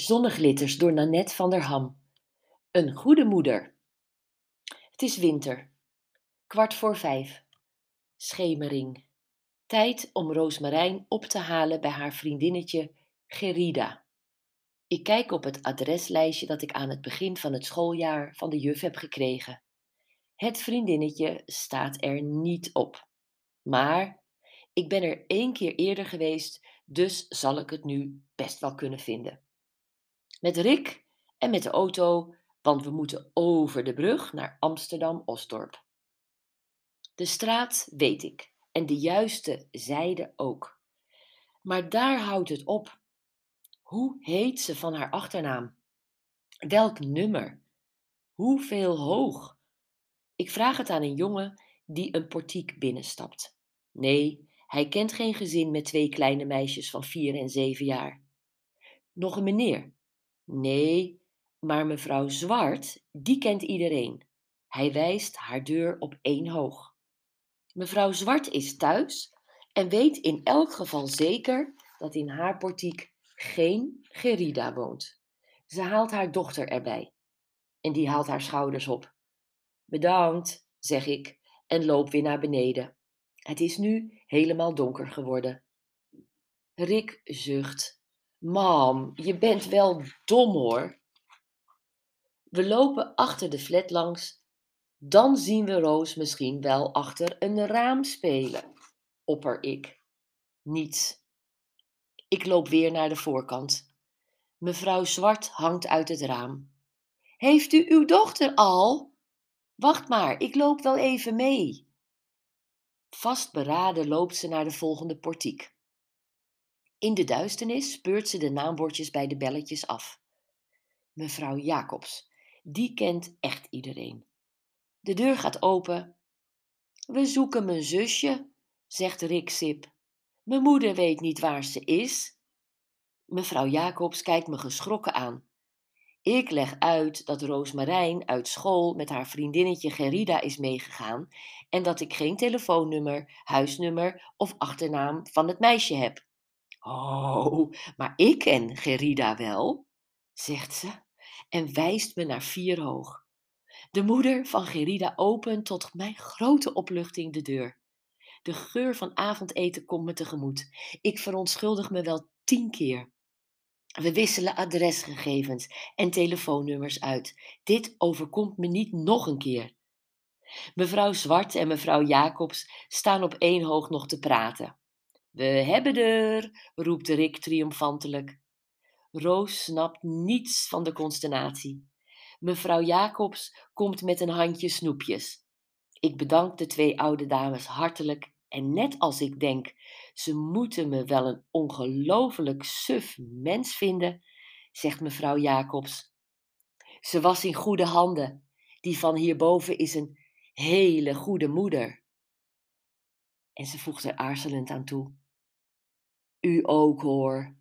Zonneglitters door Nanette van der Ham. Een goede moeder. Het is winter. Kwart voor vijf. Schemering. Tijd om Roosmarijn op te halen bij haar vriendinnetje Gerida. Ik kijk op het adreslijstje dat ik aan het begin van het schooljaar van de juf heb gekregen. Het vriendinnetje staat er niet op. Maar ik ben er één keer eerder geweest, dus zal ik het nu best wel kunnen vinden. Met Rick en met de auto, want we moeten over de brug naar Amsterdam-Osdorp. De straat weet ik en de juiste zijde ook. Maar daar houdt het op. Hoe heet ze van haar achternaam? Welk nummer? Hoeveel hoog? Ik vraag het aan een jongen die een portiek binnenstapt. Nee, hij kent geen gezin met twee kleine meisjes van vier en zeven jaar. Nog een meneer. Nee, maar mevrouw Zwart, die kent iedereen. Hij wijst haar deur op één hoog. Mevrouw Zwart is thuis en weet in elk geval zeker dat in haar portiek geen Gerida woont. Ze haalt haar dochter erbij. En die haalt haar schouders op. Bedankt, zeg ik en loop weer naar beneden. Het is nu helemaal donker geworden. Rick zucht. Mam, je bent wel dom hoor. We lopen achter de flat langs. Dan zien we Roos misschien wel achter een raam spelen, opper ik. Niets. Ik loop weer naar de voorkant. Mevrouw Zwart hangt uit het raam. Heeft u uw dochter al? Wacht maar, ik loop wel even mee. Vastberaden loopt ze naar de volgende portiek. In de duisternis speurt ze de naambordjes bij de belletjes af. Mevrouw Jacobs, die kent echt iedereen. De deur gaat open. We zoeken mijn zusje, zegt Rick Sip. Mijn moeder weet niet waar ze is. Mevrouw Jacobs kijkt me geschrokken aan. Ik leg uit dat Roosmarijn uit school met haar vriendinnetje Gerida is meegegaan en dat ik geen telefoonnummer, huisnummer of achternaam van het meisje heb. Oh, maar ik ken Gerida wel, zegt ze en wijst me naar vier hoog. De moeder van Gerida opent tot mijn grote opluchting de deur. De geur van avondeten komt me tegemoet. Ik verontschuldig me wel tien keer. We wisselen adresgegevens en telefoonnummers uit. Dit overkomt me niet nog een keer. Mevrouw Zwart en mevrouw Jacobs staan op één hoog nog te praten. We hebben er, roept Rick triomfantelijk. Roos snapt niets van de consternatie. Mevrouw Jacobs komt met een handje snoepjes. Ik bedank de twee oude dames hartelijk en net als ik denk, ze moeten me wel een ongelooflijk suf mens vinden, zegt mevrouw Jacobs. Ze was in goede handen. Die van hierboven is een hele goede moeder. En ze voegt er aarzelend aan toe. U ook hoor.